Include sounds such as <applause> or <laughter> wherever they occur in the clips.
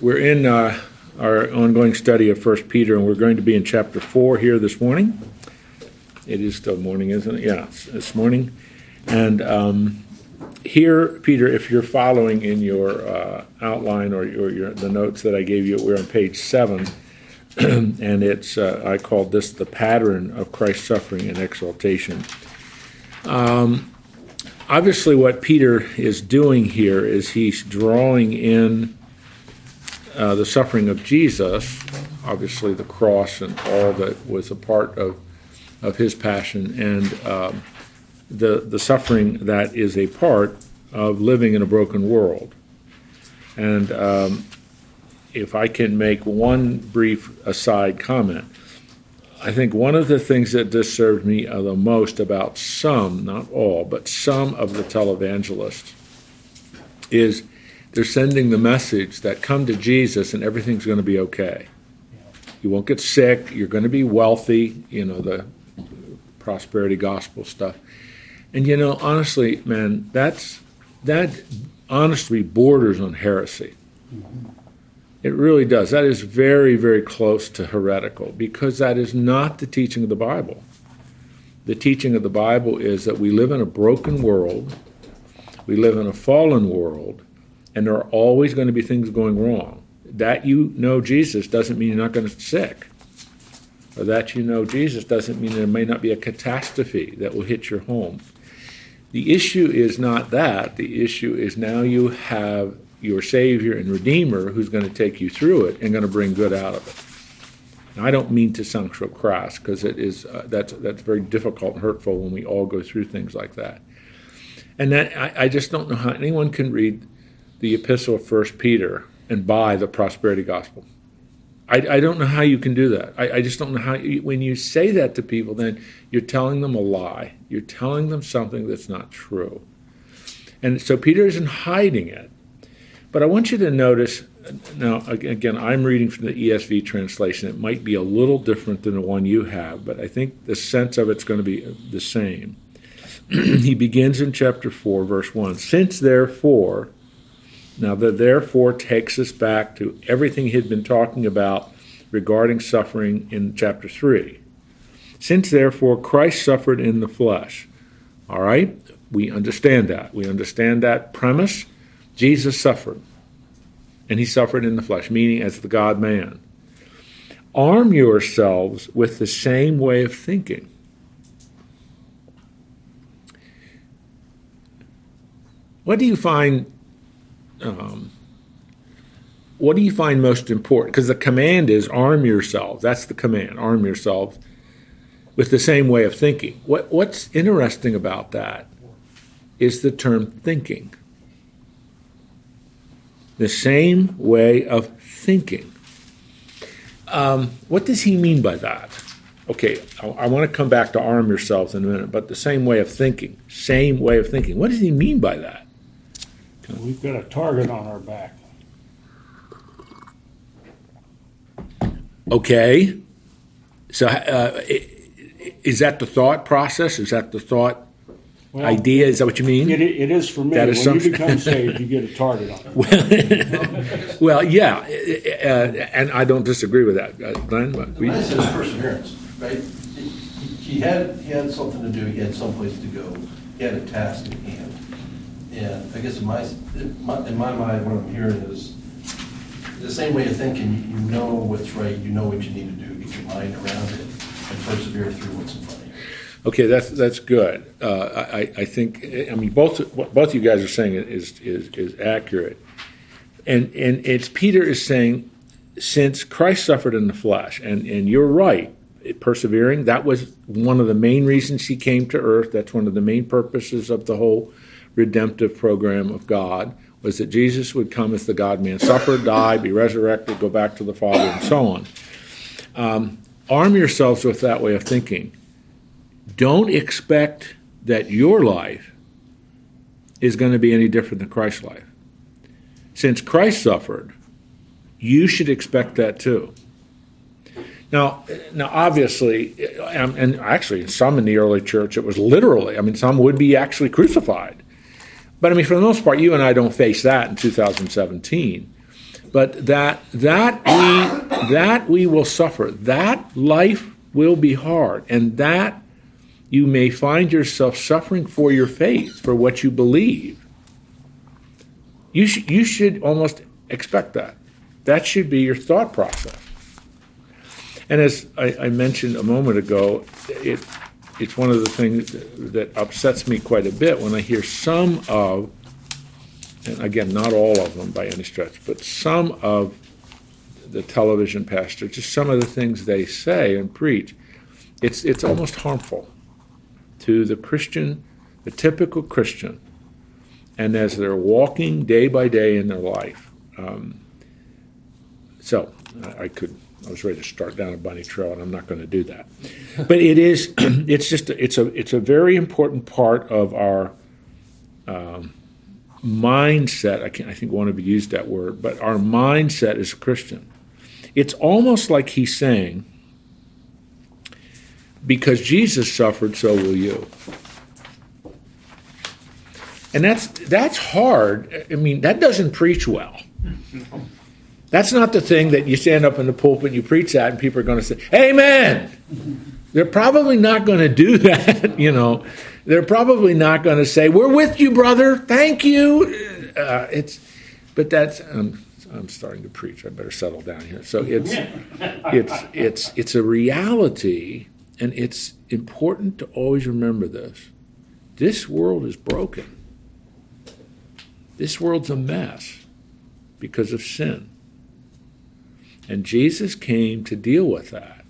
We're in uh, our ongoing study of First Peter, and we're going to be in chapter four here this morning. It is still morning, isn't it? Yeah, it's morning. And um, here, Peter, if you're following in your uh, outline or, or your, the notes that I gave you, we're on page seven, <clears throat> and it's uh, I called this the pattern of Christ's suffering and exaltation. Um, obviously, what Peter is doing here is he's drawing in uh, the suffering of Jesus, obviously the cross and all that was a part of of his passion, and um, the the suffering that is a part of living in a broken world. And um, if I can make one brief aside comment, I think one of the things that disturbed me the most about some, not all, but some of the televangelists is they're sending the message that come to Jesus and everything's going to be okay. You won't get sick. You're going to be wealthy. You know the prosperity gospel stuff. And you know, honestly, man, that's that honestly borders on heresy. Mm-hmm. It really does. That is very, very close to heretical because that is not the teaching of the Bible. The teaching of the Bible is that we live in a broken world, we live in a fallen world, and there are always going to be things going wrong. That you know Jesus doesn't mean you're not going to get sick. Or that you know Jesus doesn't mean there may not be a catastrophe that will hit your home. The issue is not that. The issue is now you have your Savior and Redeemer who's going to take you through it and going to bring good out of it. I don't mean to sound so crass because it is uh, that's that's very difficult and hurtful when we all go through things like that. And that I, I just don't know how anyone can read the epistle of First Peter and buy the prosperity gospel. I, I, don't know how you can do that. I, I just don't know how. You, when you say that to people, then you're telling them a lie. You're telling them something that's not true. And so Peter isn't hiding it. But I want you to notice now, again, I'm reading from the ESV translation. It might be a little different than the one you have, but I think the sense of it's going to be the same. <clears throat> he begins in chapter 4, verse 1. Since therefore, now the therefore takes us back to everything he had been talking about regarding suffering in chapter 3. Since therefore Christ suffered in the flesh. All right, we understand that. We understand that premise. Jesus suffered, and he suffered in the flesh, meaning as the God man. Arm yourselves with the same way of thinking. What do you find? Um, what do you find most important? Because the command is arm yourselves. That's the command. Arm yourselves with the same way of thinking. What, what's interesting about that is the term thinking the same way of thinking. Um, what does he mean by that? Okay, I, I want to come back to arm yourselves in a minute, but the same way of thinking, same way of thinking. What does he mean by that? We've got a target on our back. Okay, so uh, is that the thought process? Is that the thought well, idea. Is that what you mean? It, it is for me. That is when some... you become <laughs> saved, you get a target on it. well, <laughs> yeah, uh, and I don't disagree with that, uh, Glenn. But we, says perseverance, right? He had he had something to do. He had someplace to go. He had a task at hand. And I guess in my in my, in my mind, what I'm hearing is the same way of thinking. You know what's right. You know what you need to do. Get your mind around it and persevere through what's in front. of you. Okay, that's that's good. Uh, I, I think I mean both both you guys are saying is is is accurate, and and it's Peter is saying since Christ suffered in the flesh, and and you're right, persevering. That was one of the main reasons he came to earth. That's one of the main purposes of the whole redemptive program of God was that Jesus would come as the God Man, suffer, die, be resurrected, go back to the Father, and so on. Um, arm yourselves with that way of thinking don't expect that your life is going to be any different than Christ's life. Since Christ suffered, you should expect that too. Now, now, obviously, and actually, some in the early church, it was literally. I mean, some would be actually crucified. But I mean, for the most part, you and I don't face that in 2017. but that that we that we will suffer. That life will be hard, and that you may find yourself suffering for your faith, for what you believe. You sh- you should almost expect that. That should be your thought process. And as I, I mentioned a moment ago, it it's one of the things that upsets me quite a bit when I hear some of, and again, not all of them by any stretch, but some of the television pastors, just some of the things they say and preach, it's it's almost harmful to the Christian, the typical Christian, and as they're walking day by day in their life. Um, so I could I was ready to start down a bunny trail, and I'm not going to do that. but it is, <clears throat> it's just, it's a, it's a very important part of our um, mindset. I, can't—I think one of you used that word, but our mindset as a Christian. It's almost like he's saying, because Jesus suffered, so will you. And that's that's hard. I mean, that doesn't preach well. <laughs> That's not the thing that you stand up in the pulpit and you preach that and people are going to say, Amen. They're probably not going to do <laughs> that, you know. They're probably not going to say, We're with you, brother. Thank you. Uh, it's, but that's, um, I'm starting to preach. I better settle down here. So it's, <laughs> it's, it's, it's a reality, and it's important to always remember this. This world is broken. This world's a mess because of sin. And Jesus came to deal with that.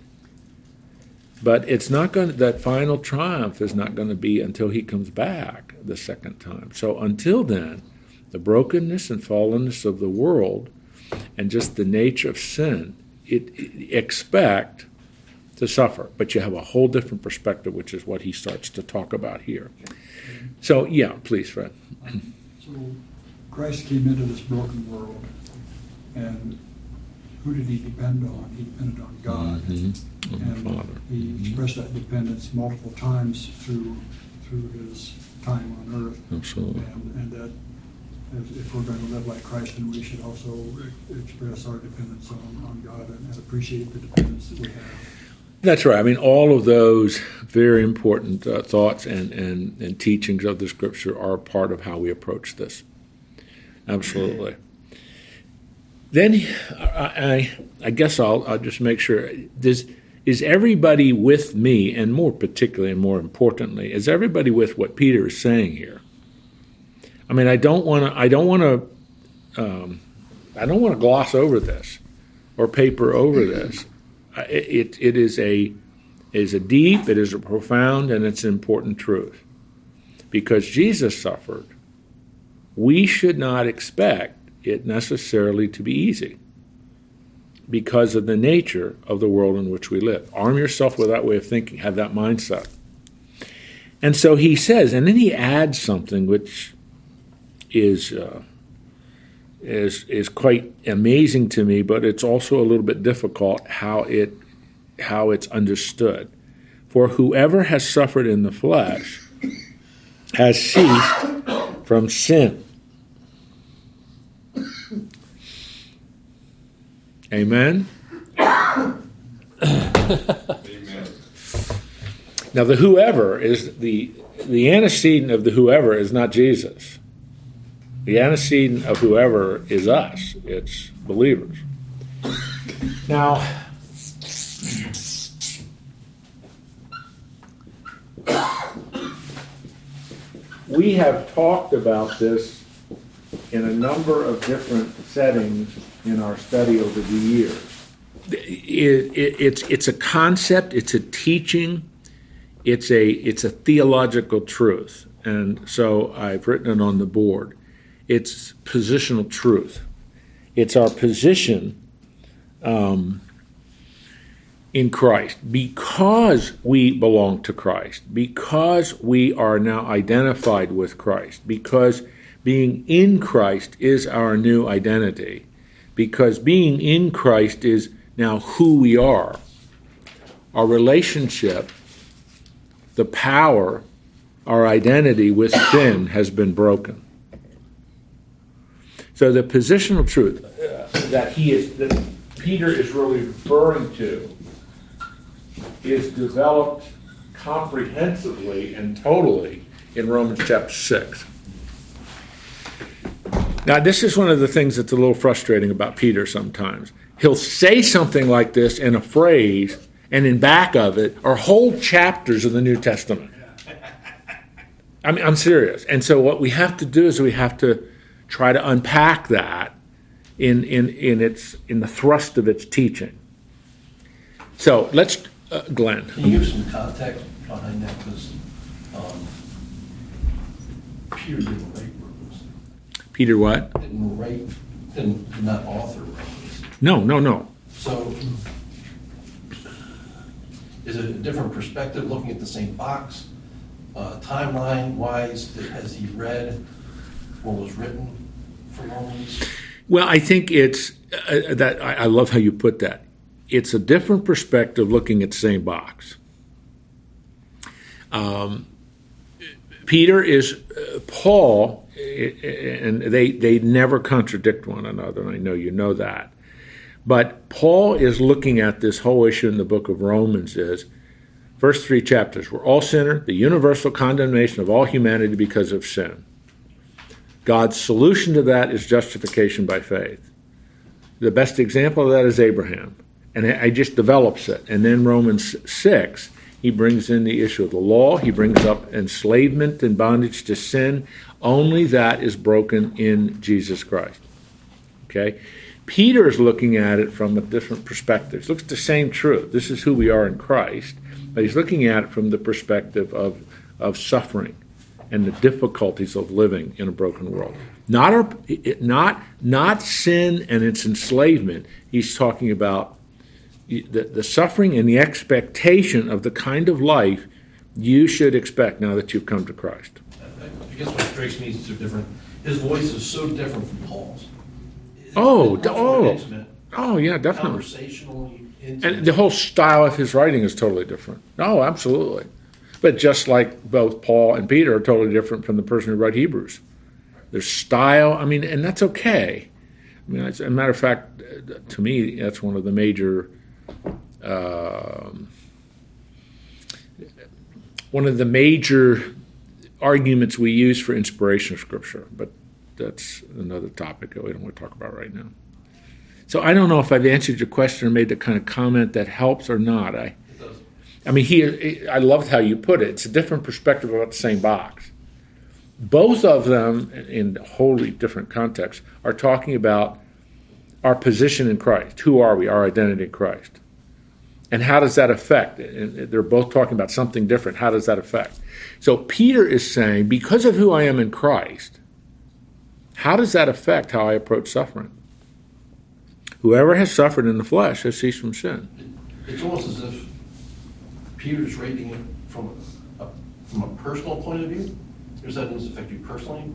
But it's not going to, that final triumph is not going to be until he comes back the second time. So until then, the brokenness and fallenness of the world and just the nature of sin, it, it expect to suffer. But you have a whole different perspective, which is what he starts to talk about here. So, yeah, please, Fred. So Christ came into this broken world, and who did he depend on? He depended on God. Mm-hmm. And Father. he Mm-hmm. expressed that dependence multiple times through through his time on earth. Absolutely. And, and that if, we're going to live like Christ, then we should also express our dependence on, on God and, and appreciate the dependence that we have. That's right. I mean, all of those very important uh, thoughts and, and, and teachings of the scripture are part of how we approach this. Absolutely. Then I, I, guess I'll, I'll just make sure. Does, is everybody with me, and more particularly and more importantly, is everybody with what Peter is saying here? I mean, I don't want to. I don't want to. Um, I don't want to gloss over this or paper over this. I- It, it is a is a deep, it is a profound, and it's an important truth. Because Jesus suffered, we should not expect it necessarily to be easy because of the nature of the world in which we live. Arm yourself with that way of thinking, have that mindset. And so he says, and then he adds something which is uh, is is quite amazing to me, but it's also a little bit difficult how it how it's understood. For whoever has suffered in the flesh has ceased from sin. Amen. Amen. <coughs> Now the whoever is the the antecedent of the whoever is not Jesus. The antecedent of whoever is us. It's believers. Now we have talked about this in a number of different settings in our study over the years. It, it, it's, it's a concept, it's a teaching, it's a, it's a theological truth. And so I've written it on the board. It's positional truth. It's our position um, in Christ because we belong to Christ, because we are now identified with Christ, because being in Christ is our new identity, because being in Christ is now who we are. Our relationship, the power, our identity with sin has been broken. So the positional truth uh, that he is that Peter is really referring to is developed comprehensively and totally in Romans chapter 6. Now, this is one of the things that's a little frustrating about Peter sometimes. He'll say something like this in a phrase, and in back of it are whole chapters of the New Testament. I mean, I'm serious. And so, what we have to do is we have to try to unpack that in, in, in, its, in the thrust of its teaching. So, let's, uh, Glenn. Can you give some context behind that? Because um, Peter Romans. Peter, what? Didn't write, didn't, not author Romans. No, no, no. So is it a different perspective looking at the same box? Uh, timeline wise, has he read what was written for Romans? Well, I think it's uh, that I, I love how you put that. It's a different perspective looking at the same box. Um, Peter is uh, Paul, and they they never contradict one another. And I know you know that. But Paul is looking at this whole issue in the book of Romans is first three chapters. We're all sinner, the universal condemnation of all humanity because of sin. God's solution to that is justification by faith. The best example of that is Abraham. And he just develops it. And then Romans 6 he brings in the issue of the law. He brings up enslavement and bondage to sin. Only that is broken in Jesus Christ. Okay? Peter is looking at it from a different perspective. He looks at the same truth. This is who we are in Christ, but he's looking at it from the perspective of, of suffering and the difficulties of living in a broken world. Not, our, not, not sin and its enslavement. He's talking about the, the suffering and the expectation of the kind of life you should expect now that you've come to Christ. I guess what strikes me is so different. His voice is so different from Paul's. It's oh, oh, intimate, oh, yeah, definitely. Conversationally, and the whole style of his writing is totally different. Oh, absolutely. But just like both Paul and Peter are totally different from the person who wrote Hebrews, their style. I mean, and that's okay. I mean, as a matter of fact, to me, that's one of the major um, one of the major arguments we use for inspiration of Scripture, but that's another topic that we don't want to talk about right now. So I don't know if I've answered your question or made the kind of comment that helps or not. I, I mean, he, I loved how you put it. It's a different perspective about the same box. Both of them, in wholly different contexts, are talking about our position in Christ. Who are we? Our identity in Christ. And how does that affect? And they're both talking about something different. How does that affect? So Peter is saying, because of who I am in Christ, how does that affect how I approach suffering? Whoever has suffered in the flesh has ceased from sin. It's almost as if Peter's rating it from a, from a personal point of view. Does that affect you personally?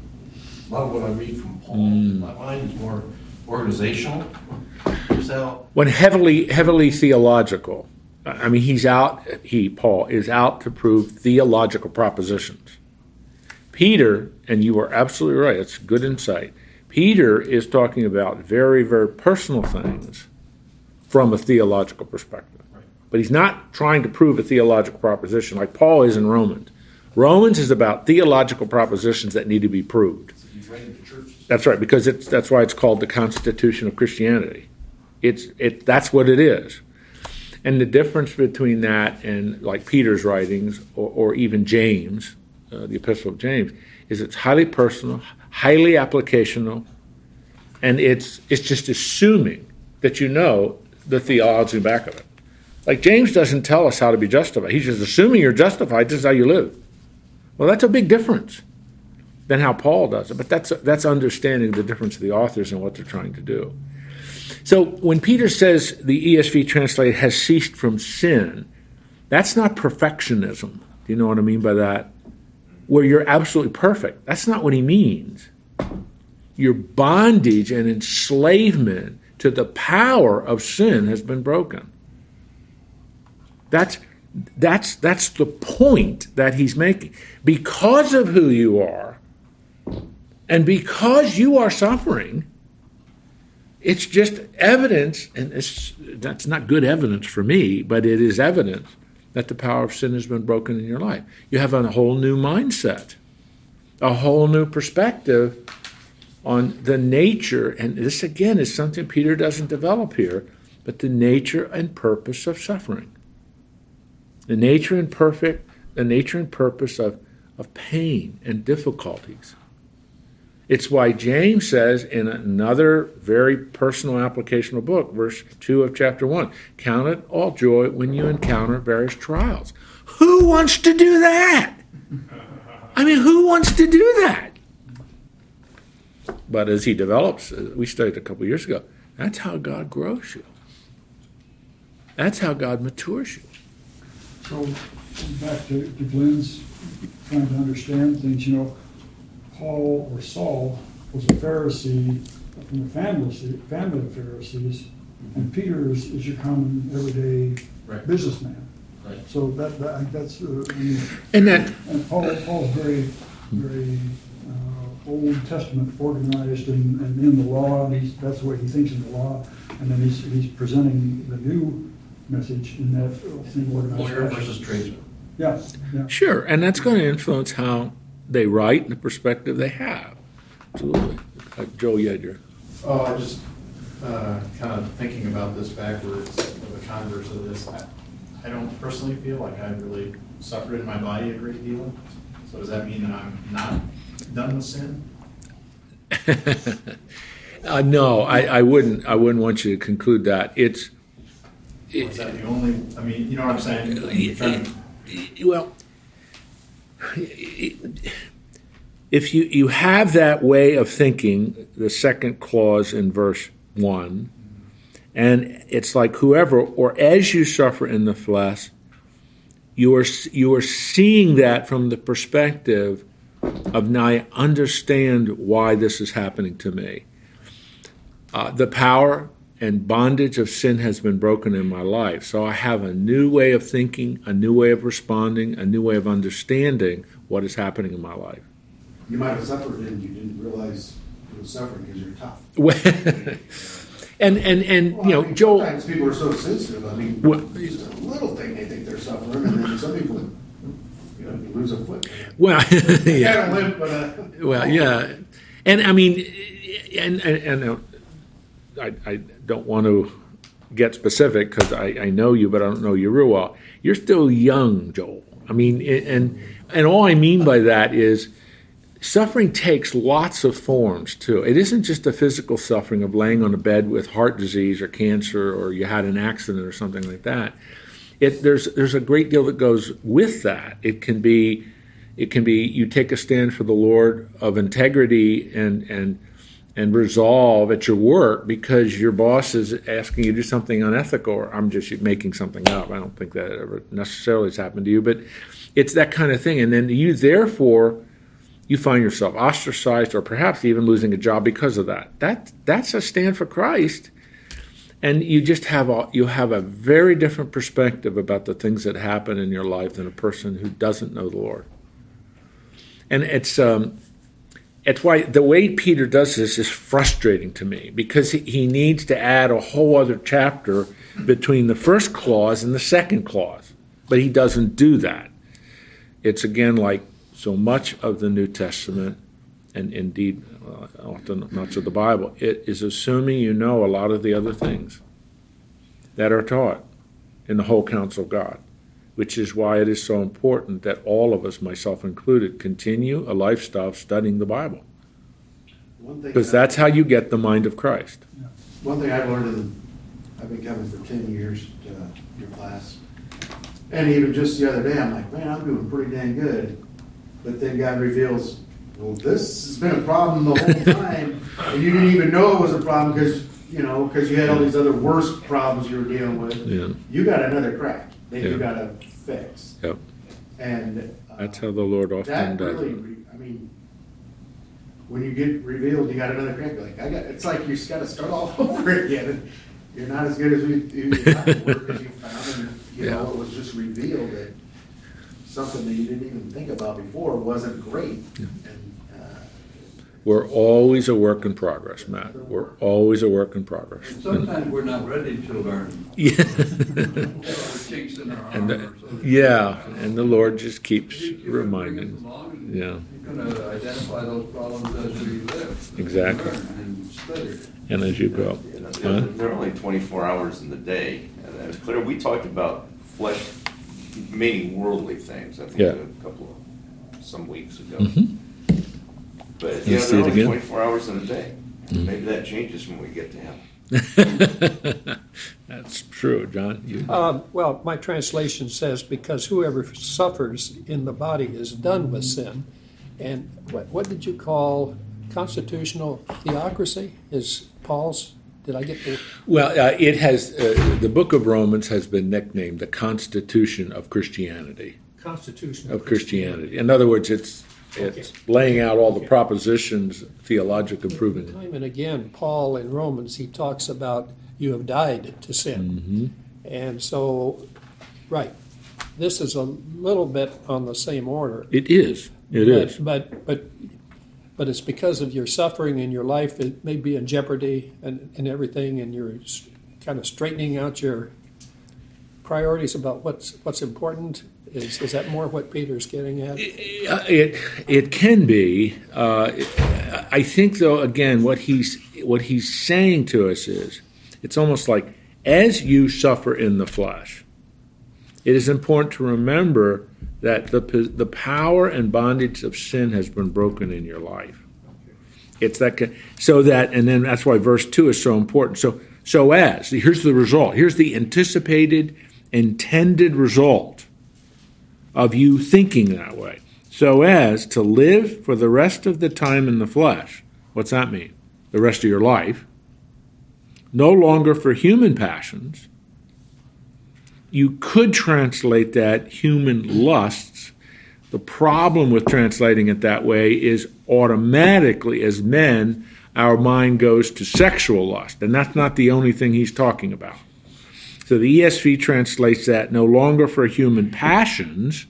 A lot of what I read from Paul, mm. my mind is more organizational. When heavily heavily theological. I mean, he's out. He Paul is out to prove theological propositions. Peter, and you are absolutely right. It's good insight. Peter is talking about very very personal things from a theological perspective. But he's not trying to prove a theological proposition like Paul is in Romans. Romans is about theological propositions that need to be proved. That's right, because it's, that's why it's called the Constitution of Christianity. It's it that's what it is. And the difference between that and like Peter's writings or, or even James, uh, the Epistle of James, is it's highly personal, highly applicational, and it's it's just assuming that you know the theology back of it. Like James doesn't tell us how to be justified. He's just assuming you're justified. This is how you live. Well, that's a big difference than how Paul does it. But that's that's understanding the difference of the authors and what they're trying to do. So when Peter says the ESV translate has ceased from sin, that's not perfectionism. Do you know what I mean by that? Where you're absolutely perfect. That's not what he means. Your bondage and enslavement to the power of sin has been broken. That's that's that's the point that he's making. Because of who you are, And because you are suffering, it's just evidence, and it's, that's not good evidence for me, but it is evidence that the power of sin has been broken in your life. You have a whole new mindset, a whole new perspective on the nature, and this again is something Peter doesn't develop here, but the nature and purpose of suffering. The nature and perfect, the nature and purpose of, of pain and difficulties. It's why James says in another very personal applicational book, verse 2 of chapter 1 Count it all joy when you encounter various trials. Who wants to do that? I mean, who wants to do that? But as he develops, uh, we studied a couple years ago, that's how God grows you. That's how God matures you. So, back to, to Glenn's trying to understand things, you know, Paul or Saul was a Pharisee from the family, family of Pharisees, and Peter is, is your common everyday Right. businessman. Right. So that, that that's uh, I mean, And that, and Paul Paul's very very uh, Old Testament organized and, and in the law, and he's, that's the way he thinks in the law, and then he's he's presenting the new message in that same organized Lawyer versus tradesman. Yeah, yeah. sure, and that's going to influence how they write and the perspective they have. Absolutely. Uh, Joel Yedger. Oh, I just, uh, kind of thinking about this backwards, of the converse of this, I, I don't personally feel like I've really suffered in my body a great deal. So does that mean that I'm not done with sin? <laughs> Uh, no, I, I wouldn't. I wouldn't want you to conclude that. It's Or is that the only, I mean, you know what I'm saying? I'm well, if you you have that way of thinking, the second clause in verse one, and it's like whoever or as you suffer in the flesh, you are you are seeing that from the perspective of now I understand why this is happening to me. Uh, the power and bondage of sin has been broken in my life. So I have a new way of thinking, a new way of responding, a new way of understanding what is happening in my life. You might have suffered and you didn't realize you were suffering because you're tough. <laughs> and and and you know, I mean, Joel. Sometimes people are so sensitive. I mean, Well- just a little thing they think they're suffering, and then some people, you know, lose a foot. Well, <laughs> <laughs> Yeah, but uh, Well, yeah, and I mean, and and, and uh, I, I don't want to get specific because I, I know you, but I don't know you real well. You're still young, Joel. I mean, and and all I mean by that is suffering takes lots of forms too. It isn't just the physical suffering of laying on a bed with heart disease or cancer or you had an accident or something like that. It, there's there's a great deal that goes with that. It can be it can be you take a stand for the Lord of integrity and and and resolve at your work because your boss is asking you to do something unethical or I'm just making something up. I don't think that ever necessarily has happened to you, but it's that kind of thing. And then you therefore you find yourself ostracized or perhaps even losing a job because of that. That that's a stand for Christ. And you just have a you have a very different perspective about the things that happen in your life than a person who doesn't know the Lord. And it's um, it's why the way Peter does this is frustrating to me because he, he needs to add a whole other chapter between the first clause and the second clause, but he doesn't do that. It's again like so much of the New Testament, and indeed uh, often much of the Bible, it is assuming you know a lot of the other things that are taught in the whole counsel of God which is why it is so important that all of us, myself included, continue a lifestyle of studying the Bible. Because that's how you get the mind of Christ. One thing I've learned in, I've been coming for ten years to your class. And even just the other day, I'm like, man, I'm doing pretty dang good. But then God reveals, well, this has been a problem the whole time. And you didn't even know it was a problem because, you know, because you had all these other worse problems you were dealing with. Yeah. You got another crack that Yeah. you got to fix. Yep. And. uh, That's how the Lord often That does really, it. re- I mean, when you get revealed, you got another crack. You're Like I got, it's like you just got to start all <laughs> over again. You're not as good as we, you the work as you found, and you know Yeah. it was just revealed that something that you didn't even think about before wasn't great. And uh, We're always a work in progress, Matt. We're always a work in progress. And sometimes we're not ready to learn. Yeah. <laughs> Chinks in our And, yeah, and the Lord just keeps You keep moving reminding. along, Yeah. You're gonna identify those problems as we live. Exactly. And study. And as you go. You Huh? there- There are only 24 hours in the day. And it's clear, we talked about flesh, meaning worldly things, I think, Yeah. a couple of, some weeks ago. Mhm. But, You you know, see there it are only again? 24 hours in a day. Mhm. Maybe that changes when we get to heaven. <laughs> That's true, John. You, Um, Well, my translation says, because whoever suffers in the body is done with sin. And what, what did you call constitutional theocracy? Is Paul's, did I get the, well, uh, it has, uh, the book of Romans has been nicknamed the Constitution of Christianity. Constitution Of Christianity. In other words, it's, it's laying out all the propositions theologically proven. Time and again, Paul in Romans, he talks about you have died to sin. Mhm. And so, right, this is a little bit on the same order. It is. It but, is. But, but, but it's because of your suffering in your life, it may be in jeopardy and, and everything, and you're kind of straightening out your priorities about what's, what's important. Is, is that more what Peter's getting at? It it can be. Uh, I think, though, again, what he's what he's saying to us is, it's almost like as you suffer in the flesh, it is important to remember that the the power and bondage of sin has been broken in your life. It's that so that, and then that's why verse two is so important. So so as here's the result. Here's the anticipated, intended result of you thinking that way. So as to live for the rest of the time in the flesh. What's that mean? The rest of your life. No longer for human passions. You could translate that human lusts. The problem with translating it that way is automatically, as men, our mind goes to sexual lust. And that's not the only thing he's talking about. So the ESV translates that no longer for human passions.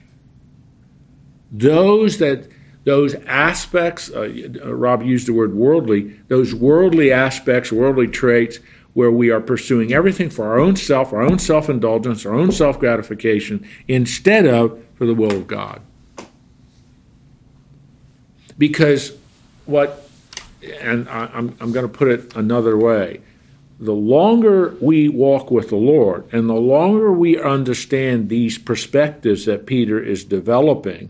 Those that those aspects, uh, Rob used the word worldly, those worldly aspects, worldly traits, where we are pursuing everything for our own self, our own self indulgence, our own self gratification, instead of for the will of God. Because what, and I, I'm, I'm going to put it another way the longer we walk with the Lord and the longer we understand these perspectives that Peter is developing,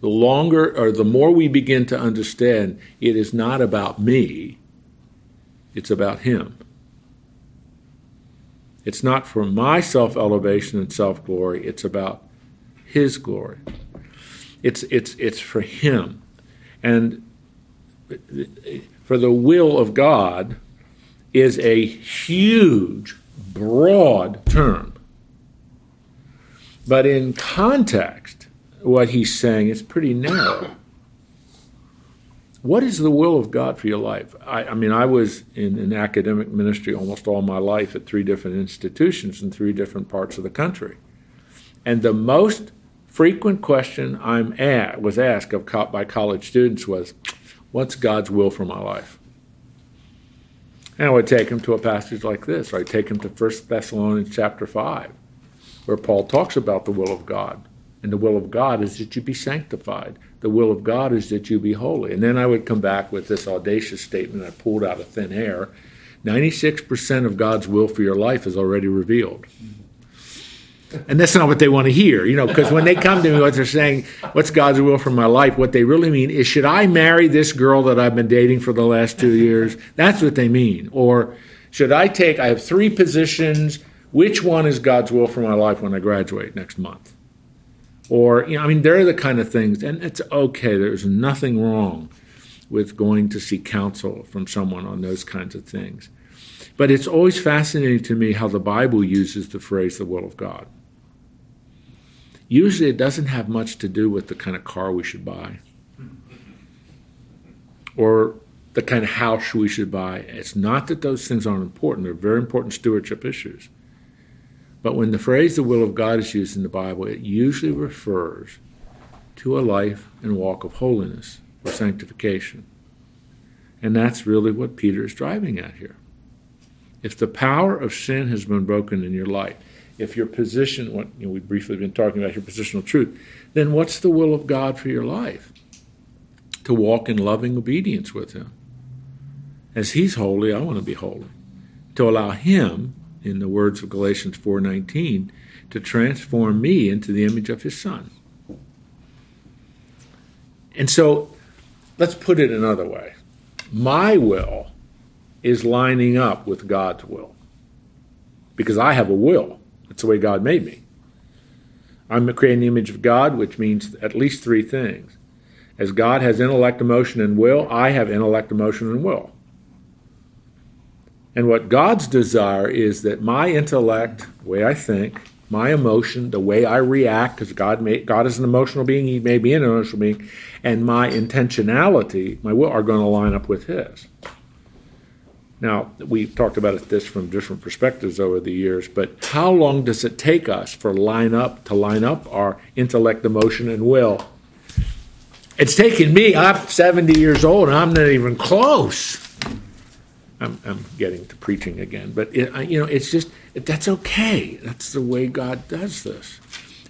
the longer or the more we begin to understand it is not about me, it's about Him. It's not for my self elevation and self glory, it's about His glory. It's, it's, it's for Him. And for the will of God, is a huge, broad term. But in context, what he's saying is pretty narrow. What is the will of God for your life? I, I mean, I was in an academic ministry almost all my life at three different institutions in three different parts of the country. And the most frequent question I'm at, was asked of by college students was, What's God's will for my life? And I would take him to a passage like this, I'd take him to 1 Thessalonians chapter 5, where Paul talks about the will of God. And the will of God is that you be sanctified. The will of God is that you be holy. And then I would come back with this audacious statement I pulled out of thin air 96% of God's will for your life is already revealed. And that's not what they want to hear, you know, because when they come to me, what they're saying, what's God's will for my life? What they really mean is, should I marry this girl that I've been dating for the last two years? That's what they mean. Or should I take, I have three positions, which one is God's will for my life when I graduate next month? Or, you know, I mean, they're the kind of things, and it's okay, there's nothing wrong with going to seek counsel from someone on those kinds of things. But it's always fascinating to me how the Bible uses the phrase the will of God. Usually it doesn't have much to do with the kind of car we should buy or the kind of house we should buy. It's not that those things aren't important, they're very important stewardship issues. But when the phrase the will of God is used in the Bible, it usually refers to a life and walk of holiness. or sanctification. And that's really what Peter is driving at here. If the power of sin has been broken in your life, if your position, what you know, we've briefly been talking about your positional truth, then what's the will of God for your life? To walk in loving obedience with Him. As He's holy, I want to be holy. To allow Him, in the words of Galatians 4:19, to transform me into the image of His Son. And so, let's put it another way. My will is lining up with God's will because I have a will. That's the way God made me. I'm creating the image of God, which means at least three things. As God has intellect, emotion, and will, I have intellect, emotion, and will. And what God's desire is that my intellect, the way I think, my emotion, the way I react, because God God is an emotional being, He may be an emotional being, and my intentionality, my will, are going to line up with His. Now, we've talked about this from different perspectives over the years, but how long does it take us for line up to line up our intellect, emotion, and will? It's taken me, I'm 70 years old, and I'm not even close. I'm, I'm getting to preaching again, but it, you know, it's just, that's okay. That's the way God does this.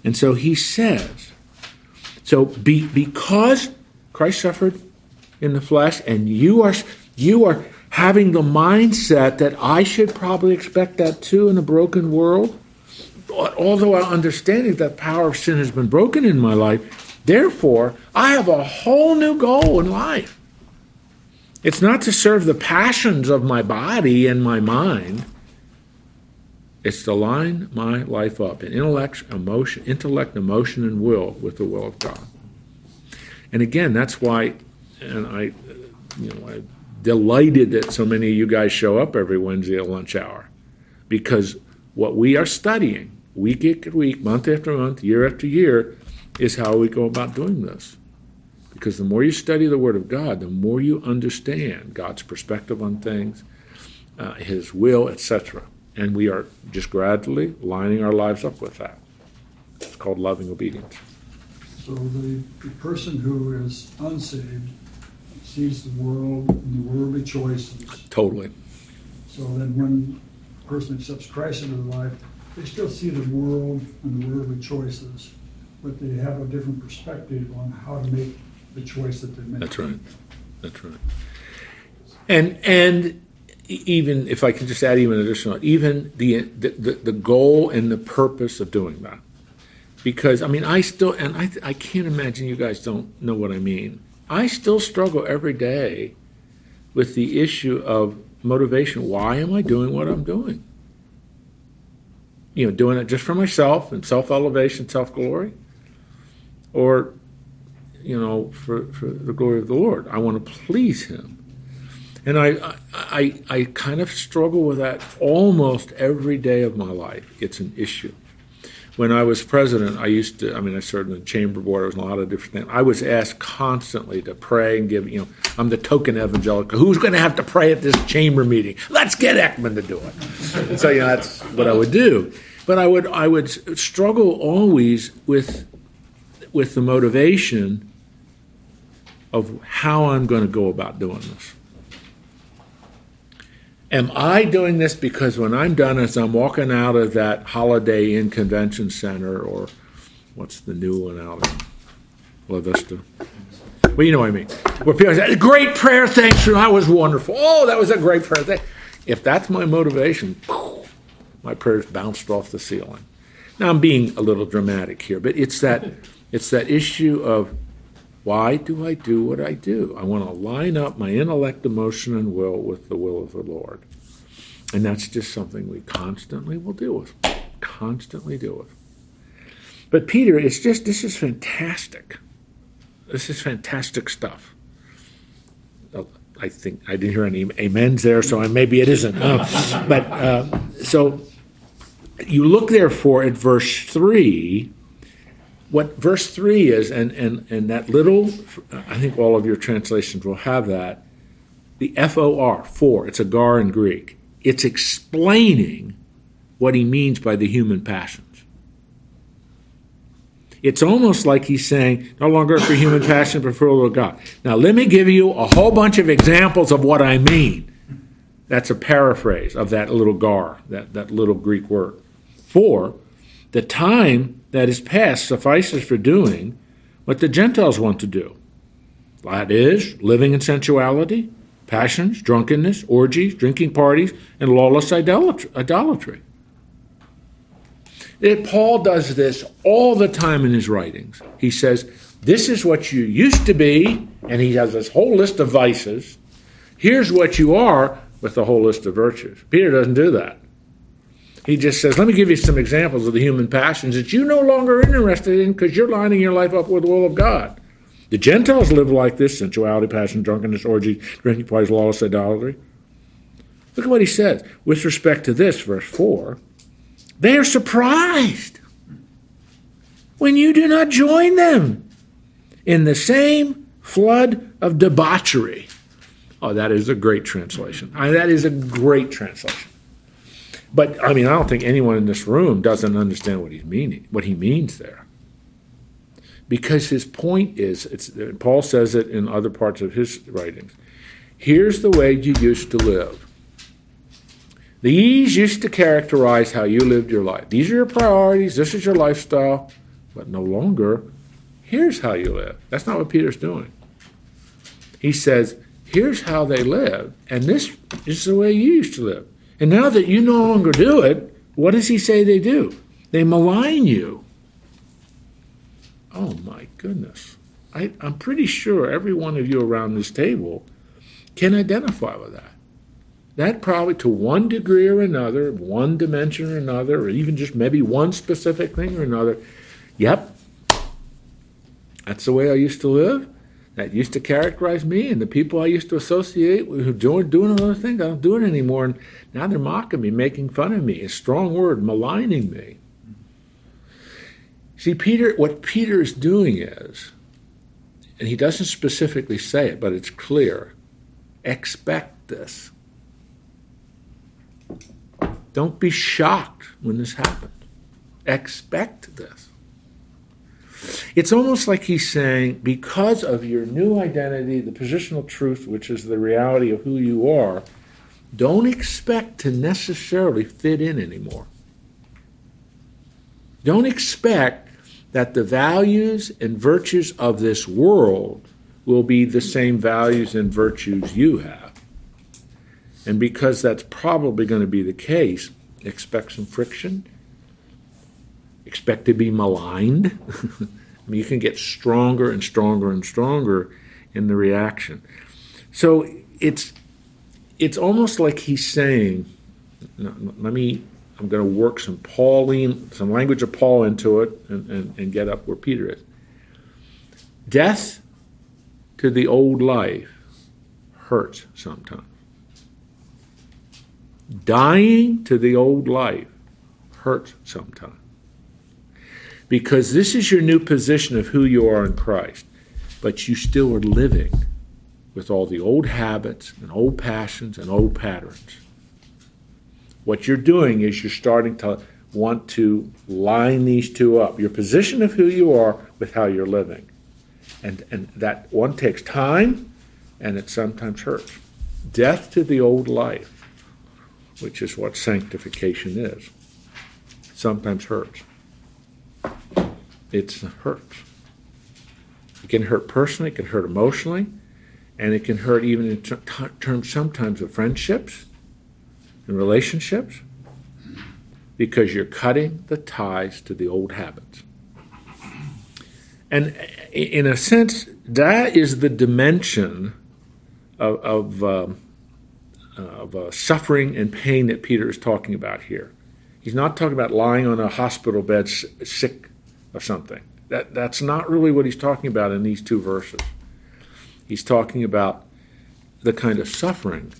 And so he says, so be, because Christ suffered in the flesh, and you are, you are, having the mindset that I should probably expect that too in a broken world, although I understand that power of sin has been broken in my life, therefore I have a whole new goal in life. It's not to serve the passions of my body and my mind. It's to line my life up in intellect, emotion, intellect, emotion, and will with the will of God. And again, that's why, and I, you know, I delighted that so many of you guys show up every Wednesday at lunch hour because what we are studying week after week, month after month, year after year is how we go about doing this. Because the more you study the Word of God, the more you understand God's perspective on things, uh, His will, etc. And we are just gradually lining our lives up with that. It's called loving obedience. So the, the person who is unsaved sees the world and the worldly choices. Totally. So then when a person accepts Christ into their life, they still see the world and the worldly choices, but they have a different perspective on how to make the choice that they make. That's right. That's right. And and even if I can just add even additional, even the the, the goal and the purpose of doing that, because I mean I still and I I can't imagine you guys don't know what I mean. I still struggle every day with the issue of motivation. Why am I doing what I'm doing? You know, doing it just for myself and self elevation, self glory? Or, you know, for, for the glory of the Lord. I want to please Him. And I, I, I kind of struggle with that almost every day of my life. It's an issue when I was president, I used to, I mean, I served in the chamber board, I was in a lot of different things. I was asked constantly to pray and give, you know, I'm the token evangelical. Who's going to have to pray at this chamber meeting? Let's get Ekman to do it. So, you know, that's what I would do. But I would, I would struggle always with, with the motivation of how I'm going to go about doing this. Am I doing this because when I'm done, as I'm walking out of that Holiday Inn Convention Center, or what's the new one out in La Vista? Well, you know what I mean. Where people say, "Great prayer, thanks, that was wonderful." Oh, that was a great prayer. If that's my motivation, my prayers bounced off the ceiling. Now I'm being a little dramatic here, but it's that it's that issue of why do I do what I do? I want to line up my intellect, emotion, and will with the will of the Lord. And that's just something we constantly will deal with. Constantly deal with. But Peter, it's just, this is fantastic. This is fantastic stuff. I think I didn't hear any amens there, so maybe it isn't. Uh, but uh, so you look therefore at verse 3 what verse 3 is, and, and, and that little, I think all of your translations will have that, the F O R, for, it's a gar in Greek. It's explaining what he means by the human passions. It's almost like he's saying, no longer for human passion, but for the will of God. Now, let me give you a whole bunch of examples of what I mean. That's a paraphrase of that little gar, that, that little Greek word. For the time that is past suffices for doing what the Gentiles want to do. That is, living in sensuality, passions, drunkenness, orgies, drinking parties, and lawless idolatry. It, Paul does this all the time in his writings. He says, This is what you used to be, and he has this whole list of vices. Here's what you are with the whole list of virtues. Peter doesn't do that. He just says, Let me give you some examples of the human passions that you're no longer interested in because you're lining your life up with the will of God. The Gentiles live like this sensuality, passion, drunkenness, orgies, drinking parties, lawless idolatry. Look at what he says with respect to this, verse 4 they are surprised when you do not join them in the same flood of debauchery. Oh, that is a great translation. I, that is a great translation. But I mean, I don't think anyone in this room doesn't understand what he's meaning, what he means there. Because his point is, it's, Paul says it in other parts of his writings. Here's the way you used to live. These used to characterize how you lived your life. These are your priorities, this is your lifestyle, but no longer, here's how you live. That's not what Peter's doing. He says, here's how they live, and this is the way you used to live. And now that you no longer do it, what does he say they do? They malign you. Oh my goodness. I, I'm pretty sure every one of you around this table can identify with that that probably to one degree or another, one dimension or another, or even just maybe one specific thing or another, yep, that's the way I used to live. That used to characterize me and the people I used to associate with who doing doing another thing. I don't do it anymore. And now they're mocking me, making fun of me. A strong word, maligning me. See, Peter, what Peter is doing is, and he doesn't specifically say it, but it's clear expect this. Don't be shocked when this happens. Expect this. It's almost like he's saying, because of your new identity, the positional truth, which is the reality of who you are, don't expect to necessarily fit in anymore. Don't expect that the values and virtues of this world will be the same values and virtues you have. And because that's probably going to be the case, expect some friction, expect to be maligned. <laughs> I mean, you can get stronger and stronger and stronger in the reaction. So it's it's almost like he's saying, let me, I'm going to work some Pauline, some language of Paul into it and, and, and get up where Peter is. Death to the old life hurts sometimes. Dying to the old life hurts sometimes. Because this is your new position of who you are in Christ, but you still are living with all the old habits and old passions and old patterns. What you're doing is you're starting to want to line these two up your position of who you are with how you're living. And, and that one takes time and it sometimes hurts. Death to the old life which is what sanctification is, sometimes hurts. It hurts. It can hurt personally, it can hurt emotionally, and it can hurt even in t- terms sometimes of friendships and relationships because you're cutting the ties to the old habits. And in a sense, that is the dimension of, of um, of uh, suffering and pain that Peter is talking about here. He's not talking about lying on a hospital bed sick of something. That, that's not really what he's talking about in these two verses. He's talking about the kind of suffering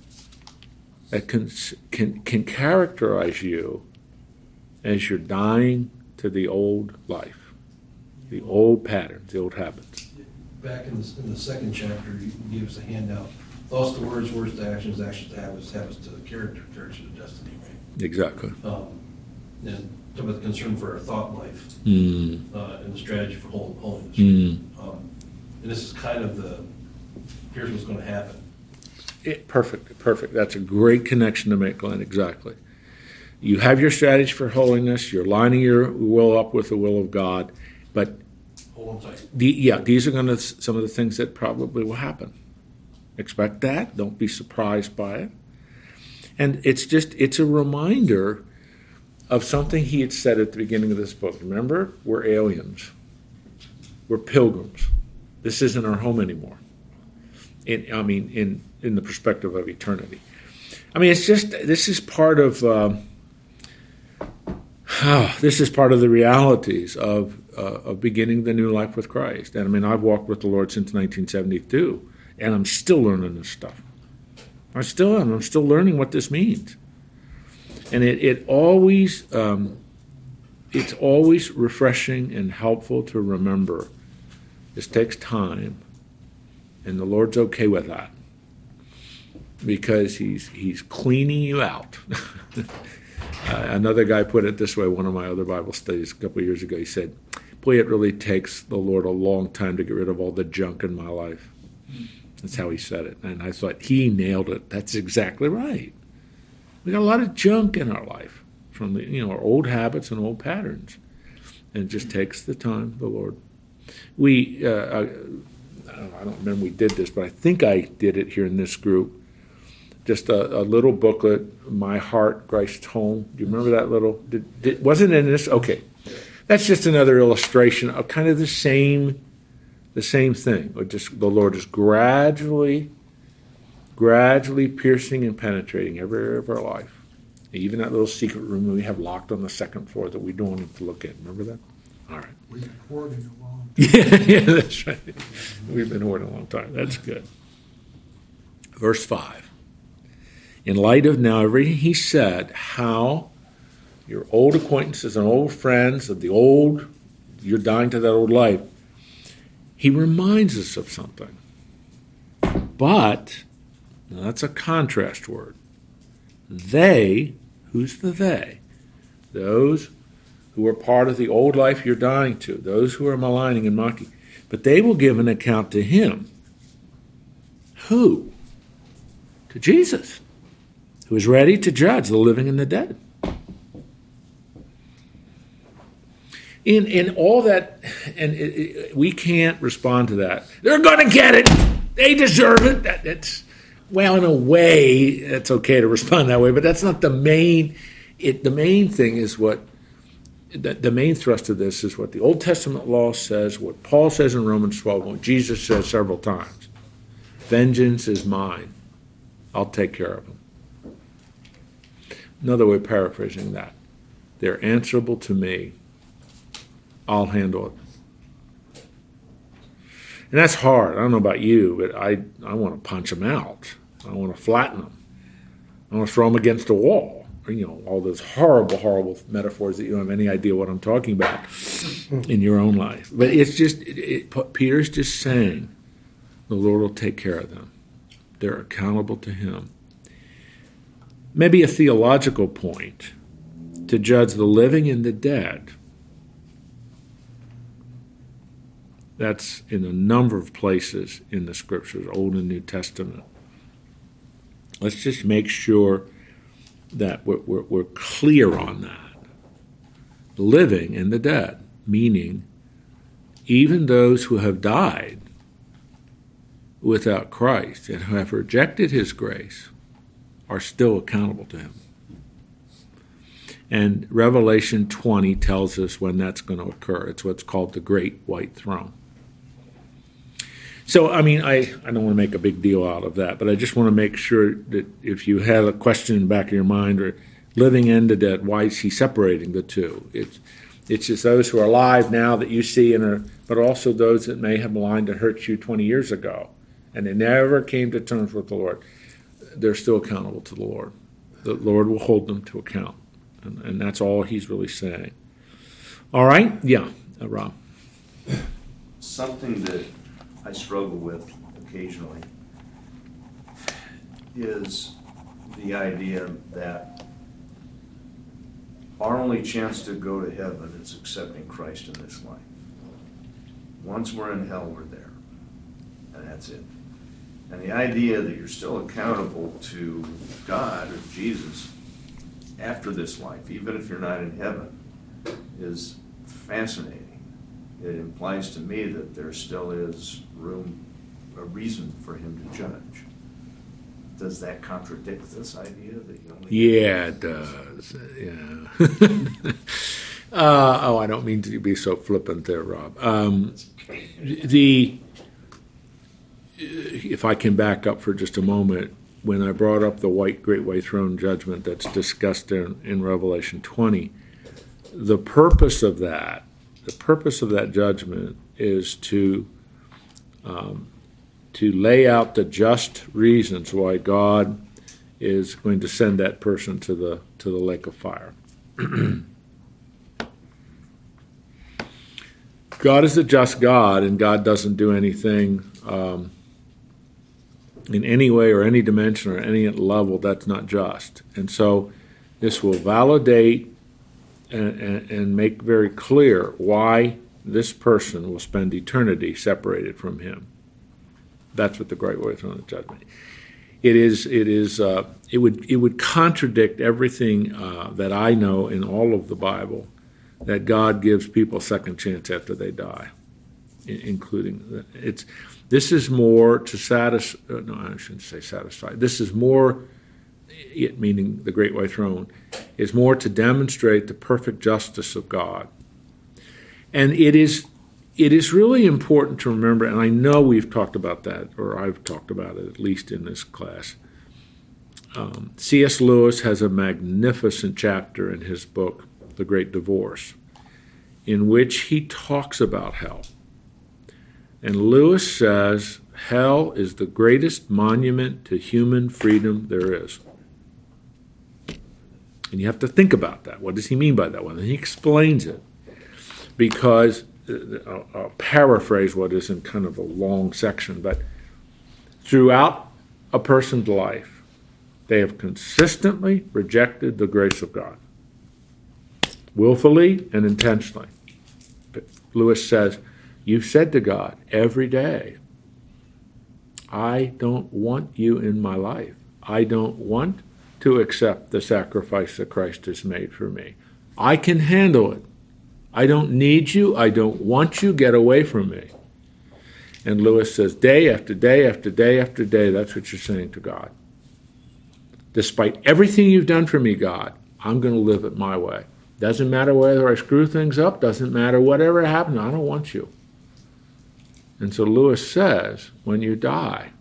that can, can, can characterize you as you're dying to the old life, the old patterns, the old habits. Back in the, in the second chapter, you gave us a handout Thoughts to words, words to actions, actions to habits, habits to character, character to destiny, right? Exactly. Um, And talking about the concern for our thought life Hmm. uh, and the strategy for hol- holiness. Hmm. Um, And this is kind of the, here's what's going to happen. It, perfect, perfect. That's a great connection to make, Glenn. Exactly. You have your strategy for holiness. You're lining your will up with the will of God, but Hold on tight. the, yeah, these are going to some of the things that probably will happen. Expect that. Don't be surprised by it. And it's just it's a reminder of something he had said at the beginning of this book. Remember, we're aliens. We're pilgrims. This isn't our home anymore. In, I mean, in in the perspective of eternity. I mean, it's just this is part of um, <sighs> this is part of the realities of uh, of beginning the new life with Christ. And I mean, I've walked with the Lord since 1972, and I'm still learning this stuff. I still am. I'm still learning what this means. And it, it always um, it's always refreshing and helpful to remember. This takes time, and the Lord's okay with that because he's he's cleaning you out. <laughs> uh, another guy put it this way. One of my other Bible studies a couple years ago, he said, "Boy, it really takes the Lord a long time to get rid of all the junk in my life." That's how he said it, and I thought he nailed it. That's exactly right. We got a lot of junk in our life from the, you know our old habits and old patterns, and it just takes the time. The Lord. We uh, I, I don't remember we did this, but I think I did it here in this group just a, a, little booklet, My Heart, Christ's Home. Do you remember that little? Did, did, wasn't in this? Okay, that's just another illustration of kind of the same, the same thing. Or just the Lord is gradually, gradually piercing and penetrating every area of our life. Even that little secret room that we have locked on the second floor that we don't need to look at. Remember that? All right. We've been hoarding a long <laughs> Yeah, yeah, that's right. We've been hoarding a long time. That's good. Verse 5 in light of now everything he said, how your old acquaintances and old friends of the old, you're dying to that old life, he reminds us of something. But, that's a contrast word. They, who's the they? Those who are part of the old life you're dying to, those who are maligning and mocking. But they will give an account to him. Who? To Jesus who is ready to judge the living and the dead. In, in all that, and it, it, we can't respond to that. They're going to get it. They deserve it. That, that's well, in a way, it's okay to respond that way, but that's not the main. It the main thing is what the, the main thrust of this is what the Old Testament law says, what Paul says in Romans 12, what Jesus says several times. Vengeance is mine. I'll take care of them. Another way of paraphrasing that. They're answerable to me. I'll handle it. And that's hard. I don't know about you, but I, I want to punch them out. I want to flatten them. I want to throw them against a wall. You know, all those horrible, horrible metaphors that you don't have any idea what I'm talking about in your own life. But it's just, it, it, Peter's just saying the Lord will take care of them. They're accountable to Him maybe a theological point to judge the living and the dead. That's in a number of places in the scriptures, Old and New Testament. Let's just make sure that we're, we're, we're clear on that. Living and the dead, meaning even those who have died without Christ and who have rejected his grace are still accountable to him. And Revelation 20 tells us when that's going to occur. It's what's called the Great White Throne. So, I mean, I, I don't want to make a big deal out of that, but I just want to make sure that if you have a question in the back of your mind or living the dead, why is he separating the two? It's, it's just those who are alive now that you see, and are, but also those that may have maligned and hurt you 20 years ago, and they never came to terms with the Lord they're still accountable to the Lord. The Lord will hold them to account. And, and that's all he's really saying. All right? Yeah, uh, Rob. Something that I struggle with occasionally is the idea that our only chance to go to heaven is accepting Christ in this life. Once we're in hell, we're there. And that's it. And the idea that you're still accountable to God or Jesus after this life, even if you're not in heaven, is fascinating. It implies to me that there still is room, a reason for him to judge. Does that contradict this idea that you only? Yeah, it does. Yeah. <laughs> uh, oh, I don't mean to be so flippant there, Rob. Um, the if I can back up for just a moment, when I brought up the white great white throne judgment that's discussed in, in Revelation 20, the purpose of that, the purpose of that judgment is to um, to lay out the just reasons why God is going to send that person to the to the lake of fire. <clears throat> God is a just God, and God doesn't do anything um, in any way or any dimension or any level that's not just. And so, this will validate and, and, and make very clear why this person will spend eternity separated from Him. That's what the great white throne of judgment. It is. It is. Uh, it would. It would contradict everything uh, that I know in all of the Bible, that God gives people a second chance after they die, including it's. This is more to satisfy. Uh, no, I shouldn't say satisfy. This is more. It meaning the great white throne is more to demonstrate the perfect justice of God, and it is it is really important to remember, and I know we've talked about that, or I've talked about it at least in this class. Um, C.S. Lewis has a magnificent chapter in his book, The Great Divorce, in which he talks about hell. And Lewis says hell is the greatest monument to human freedom there is. And you have to think about that. What does he mean by that Well, he explains it. Because I'll, I'll paraphrase what is in kind of a long section, but throughout a person's life, they have consistently rejected the grace of God, willfully and intentionally. But Lewis says, You've said to God every day, I don't want you in my life. I don't want to accept the sacrifice that Christ has made for me. I can handle it. I don't need you. I don't want you. Get away from me. And Lewis says, day after day after day after day, that's what you're saying to God. Despite everything you've done for me, God, I'm going to live it my way. Doesn't matter whether I screw things up, doesn't matter whatever happens, I don't want you. And so Lewis says, when you die,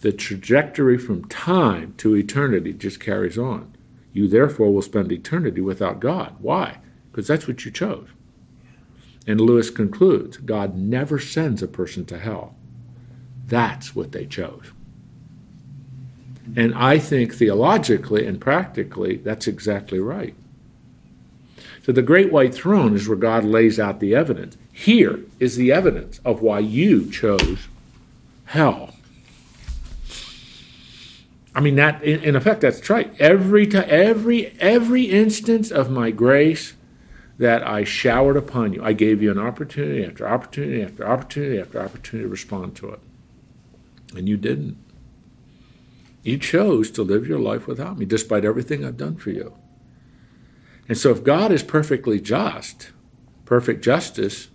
the trajectory from time to eternity just carries on. You therefore will spend eternity without God. Why? Because that's what you chose. And Lewis concludes God never sends a person to hell. That's what they chose. And I think theologically and practically, that's exactly right. So the great white throne is where God lays out the evidence. Here is the evidence of why you chose hell. I mean that in, effect that's right. Every time every every instance of my grace that I showered upon you. I gave you an opportunity after opportunity after opportunity after opportunity to respond to it. And you didn't. You chose to live your life without me, despite everything I've done for you. And so, if God is perfectly just, perfect justice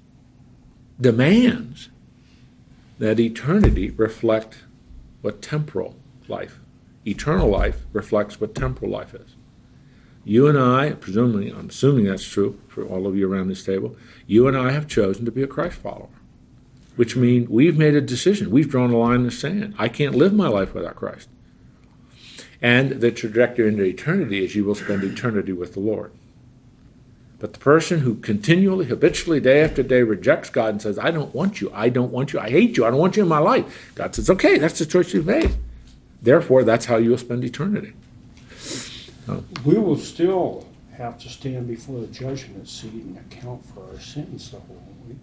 demands that eternity reflect what temporal life, eternal life reflects what temporal life is. You and I, presumably, I'm assuming that's true for all of you around this table, you and I have chosen to be a Christ follower, which means we've made a decision. We've drawn a line in the sand. I can't live my life without Christ. And the trajectory into eternity is you will spend eternity with the Lord. But the person who continually, habitually, day after day rejects God and says, I don't want you, I don't want you, I hate you, I don't want you in my life, God says, okay, that's the choice you've made. Therefore, that's how you will spend eternity. We will still have to stand before the judgment seat and account for our sins, though, won't we?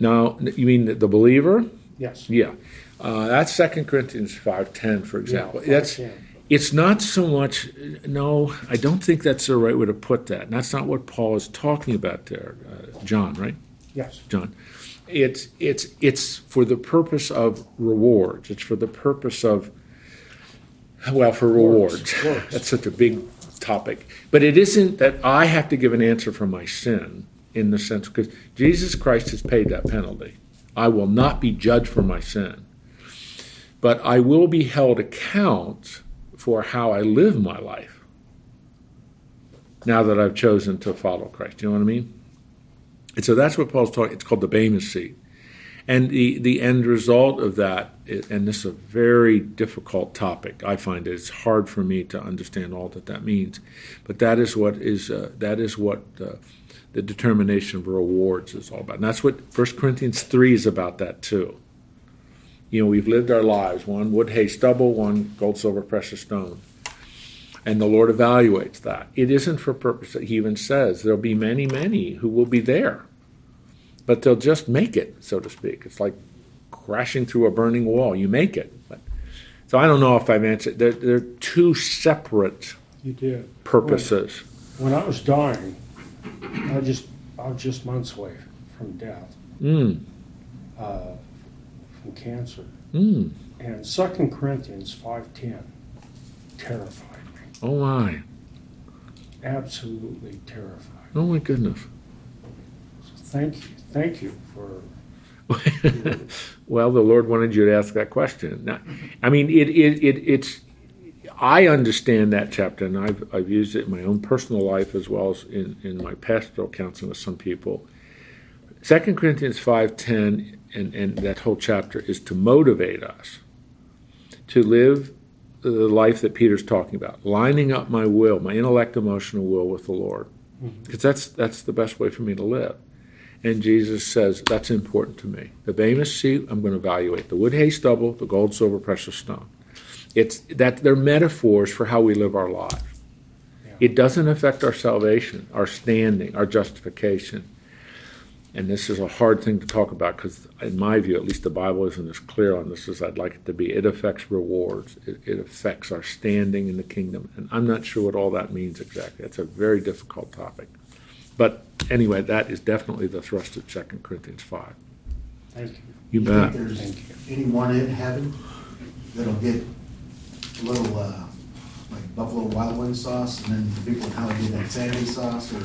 Now, you mean the believer? Yes. Yeah. Uh, that's Second Corinthians five ten, for example. Yeah, that's 5:10. It's not so much, no, I don't think that's the right way to put that. And that's not what Paul is talking about there, uh, John, right? Yes. John. It's, it's, it's for the purpose of rewards. It's for the purpose of, well, for rewards. Works, <laughs> works. That's such a big topic. But it isn't that I have to give an answer for my sin in the sense, because Jesus Christ has paid that penalty. I will not be judged for my sin. But I will be held account for how I live my life now that I've chosen to follow Christ. You know what I mean? And so that's what Paul's talking. It's called the Bema seat, and the the end result of that. And this is a very difficult topic. I find it. it's hard for me to understand all that that means, but that is what is uh, that is what uh, the determination of rewards is all about. And that's what 1 Corinthians three is about. That too. You know, we've lived our lives one wood, hay, stubble, one gold, silver, precious stone. And the Lord evaluates that. It isn't for purpose that He even says there'll be many, many who will be there, but they'll just make it, so to speak. It's like crashing through a burning wall. You make it. But, so I don't know if I've answered. They're, they're two separate You did. purposes. When I was dying, I just, I was just months away from death, Mm, uh, from cancer. mm. And Second Corinthians five ten terrified me, Oh my. absolutely terrified. Oh my goodness. So thank you, thank you for <laughs> well, the Lord wanted you to ask that question. Now, I mean, it, it, it, it's. I understand that chapter, and I've, I've used it in my own personal life as well as in, in my pastoral counseling with some people. Second Corinthians five ten and, and that whole chapter is to motivate us to live the life that Peter's talking about, lining up my will, my intellect, emotional will with the Lord, mm-hmm. because that's that's the best way for me to live. And Jesus says, that's important to me. The Bema seat, I'm going to evaluate. The wood, hay, stubble, the gold, silver, precious stone. It's that they're metaphors for how we live our lives. It doesn't affect our salvation, our standing, our justification. And this is a hard thing to talk about because, in my view, at least the Bible isn't as clear on this as I'd like it to be. It affects rewards, it, it affects our standing in the kingdom. And I'm not sure what all that means exactly. It's a very difficult topic. But anyway, that is definitely the thrust of 2 Corinthians 5. thank you. You You bet. think there's Thank you. anyone in heaven that'll get a little, uh, like Buffalo Wild Wing sauce, and then the people in hell get that Sandy sauce, or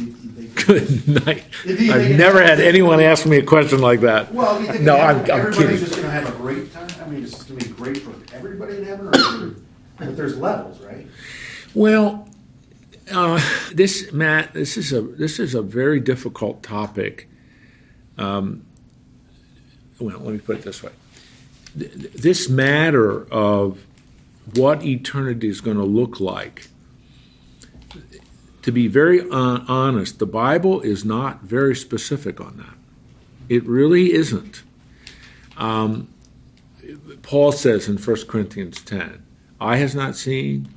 you, you? <laughs> Good night. Do you think I've never had anyone ask me a question like that. Well, you think no, I'm, heaven, I'm everybody's kidding. just gonna have a great time? I mean, it's gonna be great for everybody in heaven, or is but there's levels, right? Well, uh, this Matt, this is a this is a very difficult topic. Um, well, let me put it this way: Th- th- this matter of what eternity is going to look like. To be very honest, the Bible is not very specific on that. It really isn't. Um, Paul says in 1 Corinthians 10, "Eye has not seen,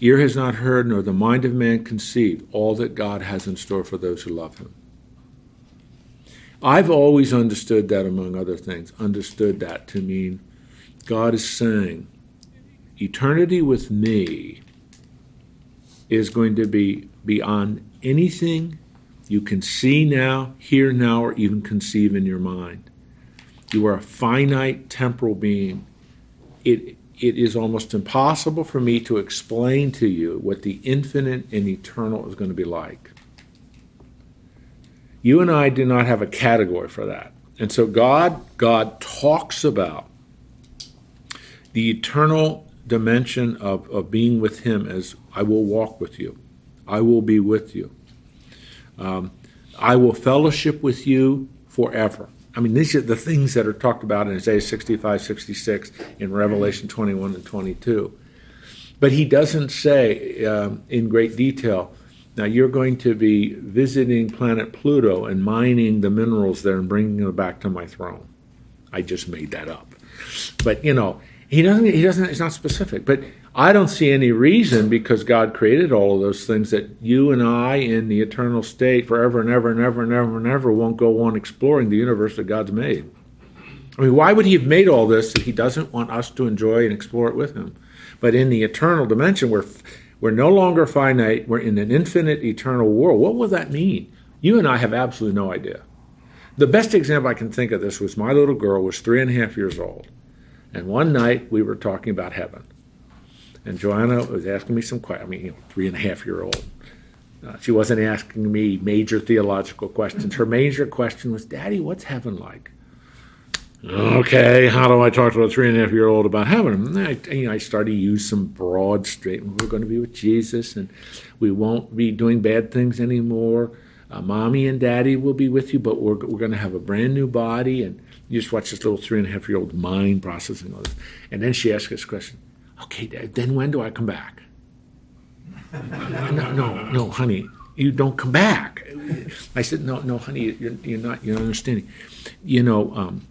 ear has not heard, nor the mind of man conceived all that God has in store for those who love him. I've always understood that, among other things, understood that to mean God is saying, eternity with me is going to be beyond anything you can see now, hear now, or even conceive in your mind. You are a finite temporal being. It, it is almost impossible for me to explain to you what the infinite and eternal is going to be like. You and I do not have a category for that. And so God, God talks about the eternal dimension of, of being with Him as I will walk with you. I will be with you. Um, I will fellowship with you forever. I mean, these are the things that are talked about in Isaiah 65, 66, in Revelation 21 and 22. But he doesn't say um, in great detail, now you're going to be visiting planet Pluto and mining the minerals there and bringing them back to my throne. I just made that up. But, you know, he doesn't, he doesn't, it's not specific. But I don't see any reason because God created all of those things that you and I in the eternal state forever and ever and ever and ever and ever won't go on exploring the universe that God's made. I mean, why would he have made all this if he doesn't want us to enjoy and explore it with him? But in the eternal dimension, we're, we're no longer finite, we're in an infinite, eternal world. What will that mean? You and I have absolutely no idea. The best example I can think of this was my little girl was three and a half years old. And one night we were talking about heaven. And Joanna was asking me some questions. I mean, you know, three and a half year old. Uh, she wasn't asking me major theological questions. Her major question was, Daddy, what's heaven like? Okay, how do I talk to a three and a half year old about heaven? And I, you know, I started to use some broad statement. We're going to be with Jesus, and we won't be doing bad things anymore. Uh, mommy and daddy will be with you, but we're, we're going to have a brand new body. And you just watch this little three and a half year old mind processing all this. And then she asked this question Okay, then when do I come back? no, no, no, honey, you don't come back. I said, no, no, honey, you're, you're not, you're understanding. You know, um,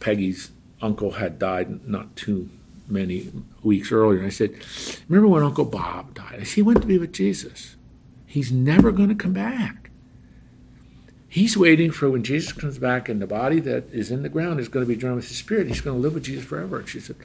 Peggy's uncle had died not too many weeks earlier. And I said, remember when Uncle Bob died? I said, he went to be with Jesus. He's never going to come back. He's waiting for when Jesus comes back and the body that is in the ground is going to be joined with his spirit. He's going to live with Jesus forever. And she said,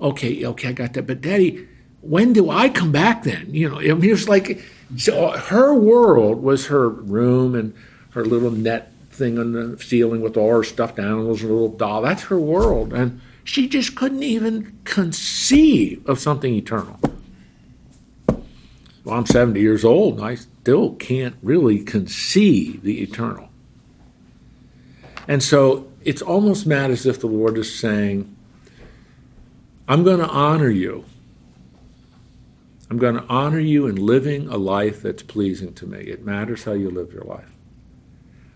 okay, okay, I got that. But Daddy, when do I come back then? You know, I mean, it was like so uh, her world was her room and her little net thing on the ceiling with all her stuffed animals and a little doll. That's her world. And she just couldn't even conceive of something eternal. Well, I'm 70 years old and I still can't really conceive the eternal. And so it's almost mad as if the Lord is saying, I'm going to honor you. I'm going to honor you in living a life that's pleasing to me. It matters how you live your life.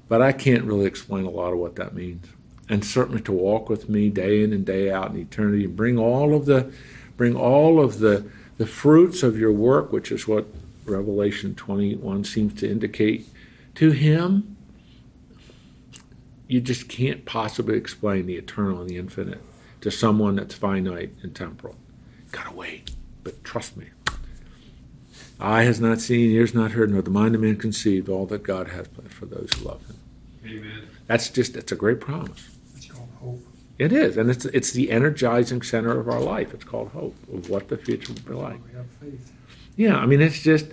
But I can't really explain a lot of what that means. And certainly to walk with me day in and day out in eternity and bring all of the bring all of the the fruits of your work, which is what Revelation 21 seems to indicate to him. You just can't possibly explain the eternal and the infinite to someone that's finite and temporal. Gotta wait, but trust me. Eye has not seen, ears not heard, nor the mind of man conceived all that God has planned for those who love Him. Amen. That's just it's a great promise. It's called hope. It is, and it's it's the energizing center of our life. It's called hope of what the future will be like. Oh, we have faith. Yeah, I mean it's just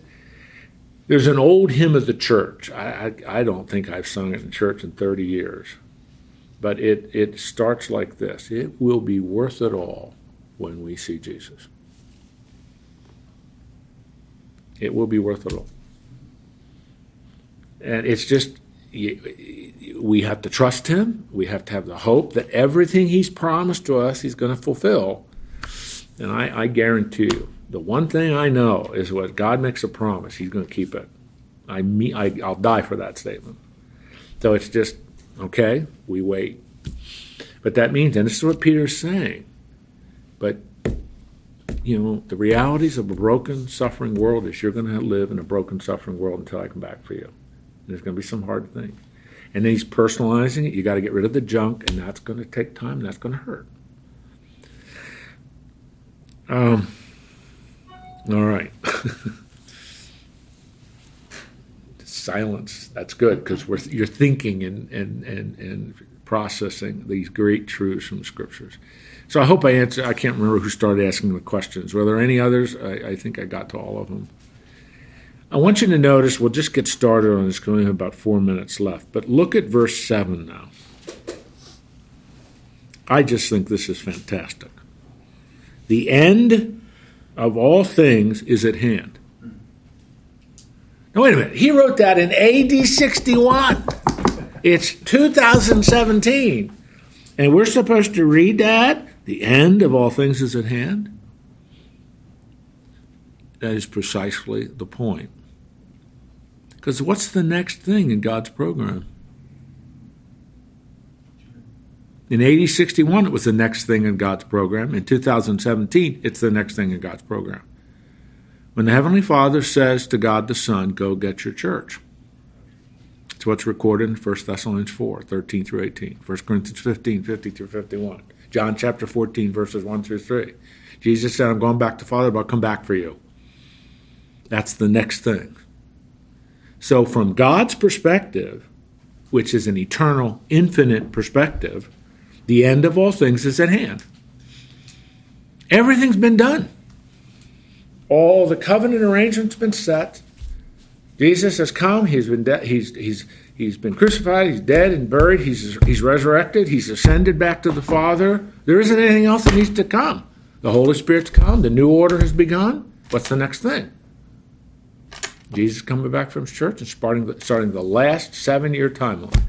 there's an old hymn of the church. I I, I don't think I've sung it in church in 30 years, but it it starts like this: It will be worth it all when we see Jesus. It will be worth it all, and it's just we have to trust him. We have to have the hope that everything he's promised to us, he's going to fulfill. And I, I guarantee you, the one thing I know is what God makes a promise, he's going to keep it. I mean, I, I'll die for that statement. So it's just, okay, we wait. But that means, and this is what Peter's saying, but, you know, the realities of a broken, suffering world is you're going to live in a broken, suffering world until I come back for you. And There's going to be some hard things. And then he's personalizing it. You got to get rid of the junk, and that's going to take time, and that's going to hurt. Um, all right. <laughs> Silence. That's good because you're thinking and, and, and, and processing these great truths from the scriptures. So I hope I answered. I can't remember who started asking the questions. Were there any others? I, I think I got to all of them. I want you to notice, we'll just get started on this because we have about four minutes left, but look at verse 7 now. I just think this is fantastic. The end of all things is at hand. Now, wait a minute. He wrote that in AD 61. It's 2017. And we're supposed to read that? The end of all things is at hand? That is precisely the point. Because what's the next thing in God's program? In 8061, it was the next thing in God's program. In 2017, it's the next thing in God's program. When the Heavenly Father says to God the Son, Go get your church. It's what's recorded in 1 Thessalonians 4, 13 through 18, 1 Corinthians 15, 50 through 51, John chapter 14, verses 1 through 3. Jesus said, I'm going back to Father, but I'll come back for you. That's the next thing. So, from God's perspective, which is an eternal, infinite perspective, the end of all things is at hand. Everything's been done. All the covenant arrangements been set. Jesus has come. He's been de- he's he's he's been crucified. He's dead and buried. He's he's resurrected. He's ascended back to the Father. There isn't anything else that needs to come. The Holy Spirit's come. The new order has begun. What's the next thing? Jesus coming back from his church and starting the, starting the last seven year timeline.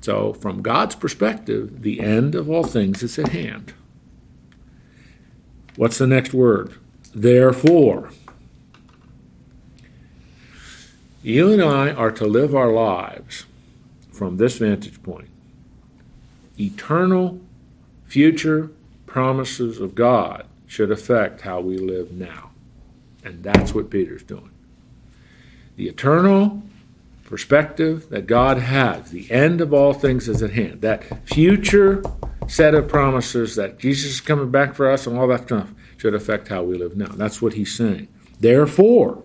So, from God's perspective, the end of all things is at hand. What's the next word? Therefore. You and I are to live our lives from this vantage point. Eternal, future promises of God should affect how we live now. And that's what Peter's doing. The eternal perspective that God has, the end of all things is at hand. That future set of promises that Jesus is coming back for us and all that stuff should affect how we live now. That's what he's saying. Therefore,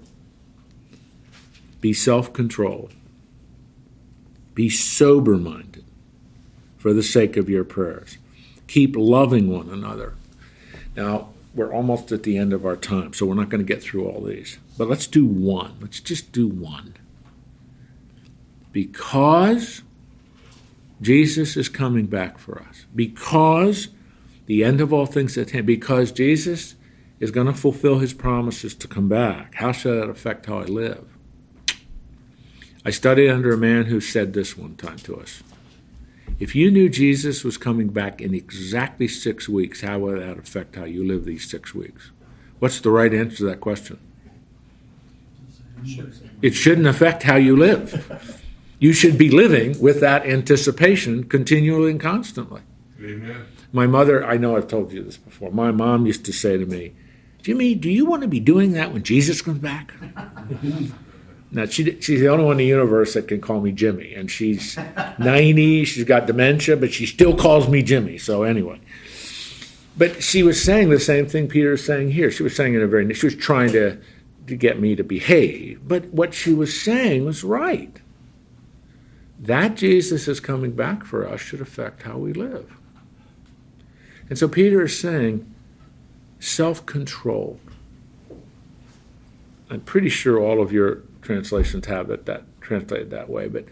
be self controlled, be sober minded for the sake of your prayers. Keep loving one another. Now, we're almost at the end of our time, so we're not going to get through all these. But let's do one. Let's just do one. Because Jesus is coming back for us, because the end of all things at hand, because Jesus is going to fulfill his promises to come back, how should that affect how I live? I studied under a man who said this one time to us. If you knew Jesus was coming back in exactly six weeks, how would that affect how you live these six weeks? What's the right answer to that question? It shouldn't affect how you live. You should be living with that anticipation continually and constantly. Amen. My mother, I know I've told you this before, my mom used to say to me, Jimmy, do you want to be doing that when Jesus comes back? <laughs> Now she she's the only one in the universe that can call me Jimmy, and she's ninety. She's got dementia, but she still calls me Jimmy. So anyway, but she was saying the same thing Peter is saying here. She was saying in a very she was trying to to get me to behave, but what she was saying was right. That Jesus is coming back for us should affect how we live. And so Peter is saying self control. I'm pretty sure all of your translations have it that translated that way, but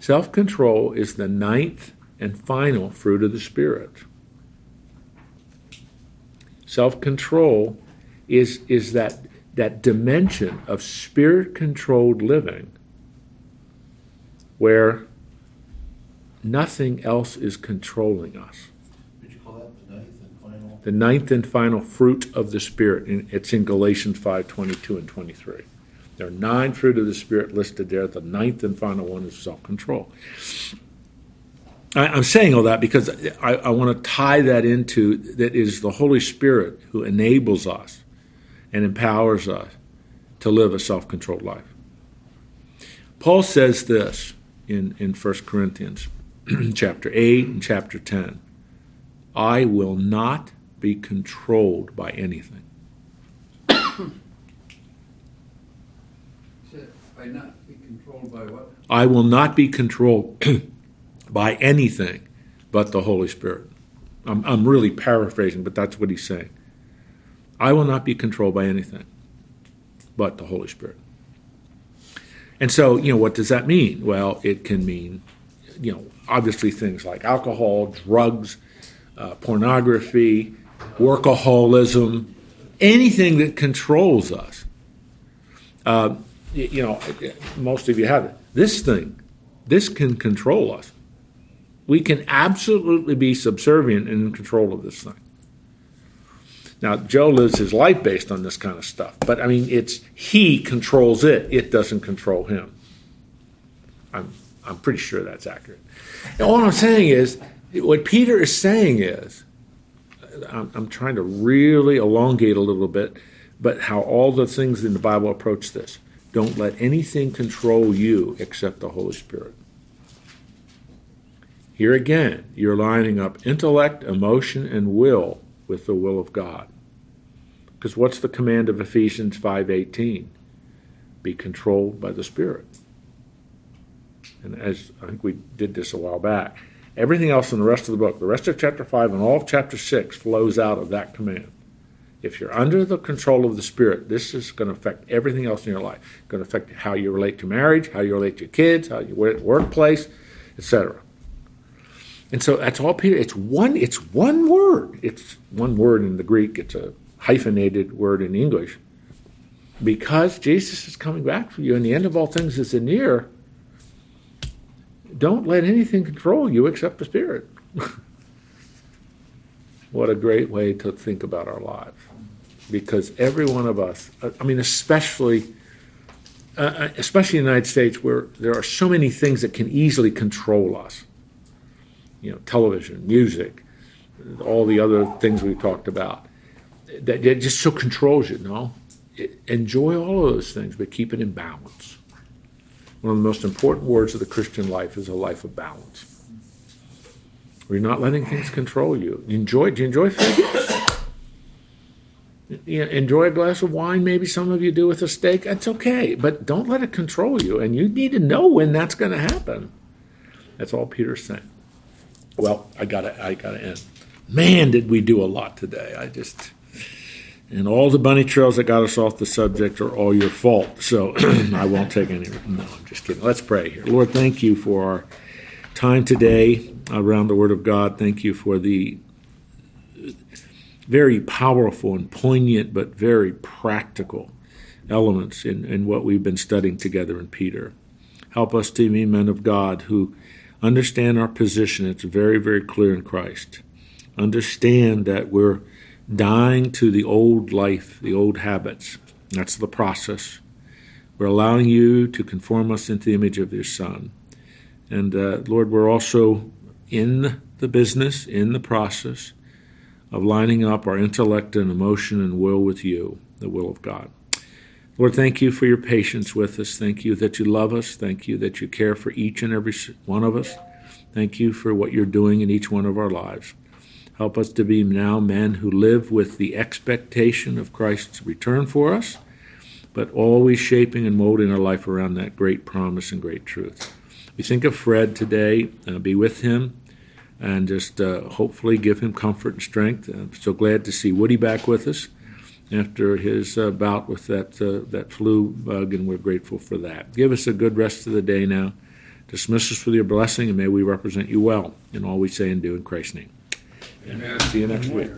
self control is the ninth and final fruit of the Spirit. Self control is, is that, that dimension of spirit controlled living where nothing else is controlling us. Did you call that the ninth and final? The ninth and final fruit of the Spirit. and It's in Galatians 5 22 and 23. There are nine fruit of the Spirit listed there. The ninth and final one is self control. I'm saying all that because I, I want to tie that into that is the Holy Spirit who enables us and empowers us to live a self controlled life. Paul says this in, in 1 Corinthians <clears throat> chapter 8 and chapter 10 I will not be controlled by anything. <coughs> By not be controlled by what? I will not be controlled <clears throat> by anything but the Holy Spirit. I'm, I'm really paraphrasing, but that's what he's saying. I will not be controlled by anything but the Holy Spirit. And so, you know, what does that mean? Well, it can mean, you know, obviously things like alcohol, drugs, uh, pornography, workaholism, anything that controls us. Uh, you know, most of you have it. This thing, this can control us. We can absolutely be subservient and in control of this thing. Now, Joe lives his life based on this kind of stuff, but I mean, it's he controls it, it doesn't control him. I'm, I'm pretty sure that's accurate. And all I'm saying is, what Peter is saying is, I'm, I'm trying to really elongate a little bit, but how all the things in the Bible approach this. Don't let anything control you except the Holy Spirit. Here again, you're lining up intellect, emotion, and will with the will of God. Because what's the command of Ephesians 5:18? Be controlled by the Spirit. And as I think we did this a while back, Everything else in the rest of the book, the rest of chapter 5 and all of chapter 6 flows out of that command. If you're under the control of the Spirit, this is going to affect everything else in your life. It's going to affect how you relate to marriage, how you relate to your kids, how you work workplace, etc. And so that's all Peter. It's one. It's one word. It's one word in the Greek. It's a hyphenated word in English. Because Jesus is coming back for you, and the end of all things is near. Don't let anything control you except the Spirit. <laughs> what a great way to think about our lives. Because every one of us, I mean, especially, uh, especially in the United States, where there are so many things that can easily control us. You know, television, music, all the other things we talked about. That it just so controls you. No, enjoy all of those things, but keep it in balance. One of the most important words of the Christian life is a life of balance. Where you're not letting things control you. Enjoy do you enjoy figures? you know, enjoy a glass of wine, maybe some of you do with a steak. That's okay. But don't let it control you. And you need to know when that's going to happen. That's all Peter's saying. Well, I gotta I gotta end. Man, did we do a lot today. I just and all the bunny trails that got us off the subject are all your fault. So <clears throat> I won't take any. No, I'm just kidding. Let's pray here. Lord, thank you for our time today around the Word of God. Thank you for the very powerful and poignant, but very practical elements in, in what we've been studying together in Peter. Help us to be men of God who understand our position. It's very, very clear in Christ. Understand that we're dying to the old life, the old habits. That's the process. We're allowing you to conform us into the image of your Son. And uh, Lord, we're also in the business, in the process of lining up our intellect and emotion and will with you, the will of God. Lord, thank you for your patience with us. Thank you that you love us. Thank you that you care for each and every one of us. Thank you for what you're doing in each one of our lives. Help us to be now men who live with the expectation of Christ's return for us, but always shaping and molding our life around that great promise and great truth. We think of Fred today. Uh, be with him and just uh, hopefully give him comfort and strength. I'm so glad to see Woody back with us after his uh, bout with that uh, that flu bug, and we're grateful for that. Give us a good rest of the day now. Dismiss us with your blessing, and may we represent you well in all we say and do in Christ's name. Amen. See you next week.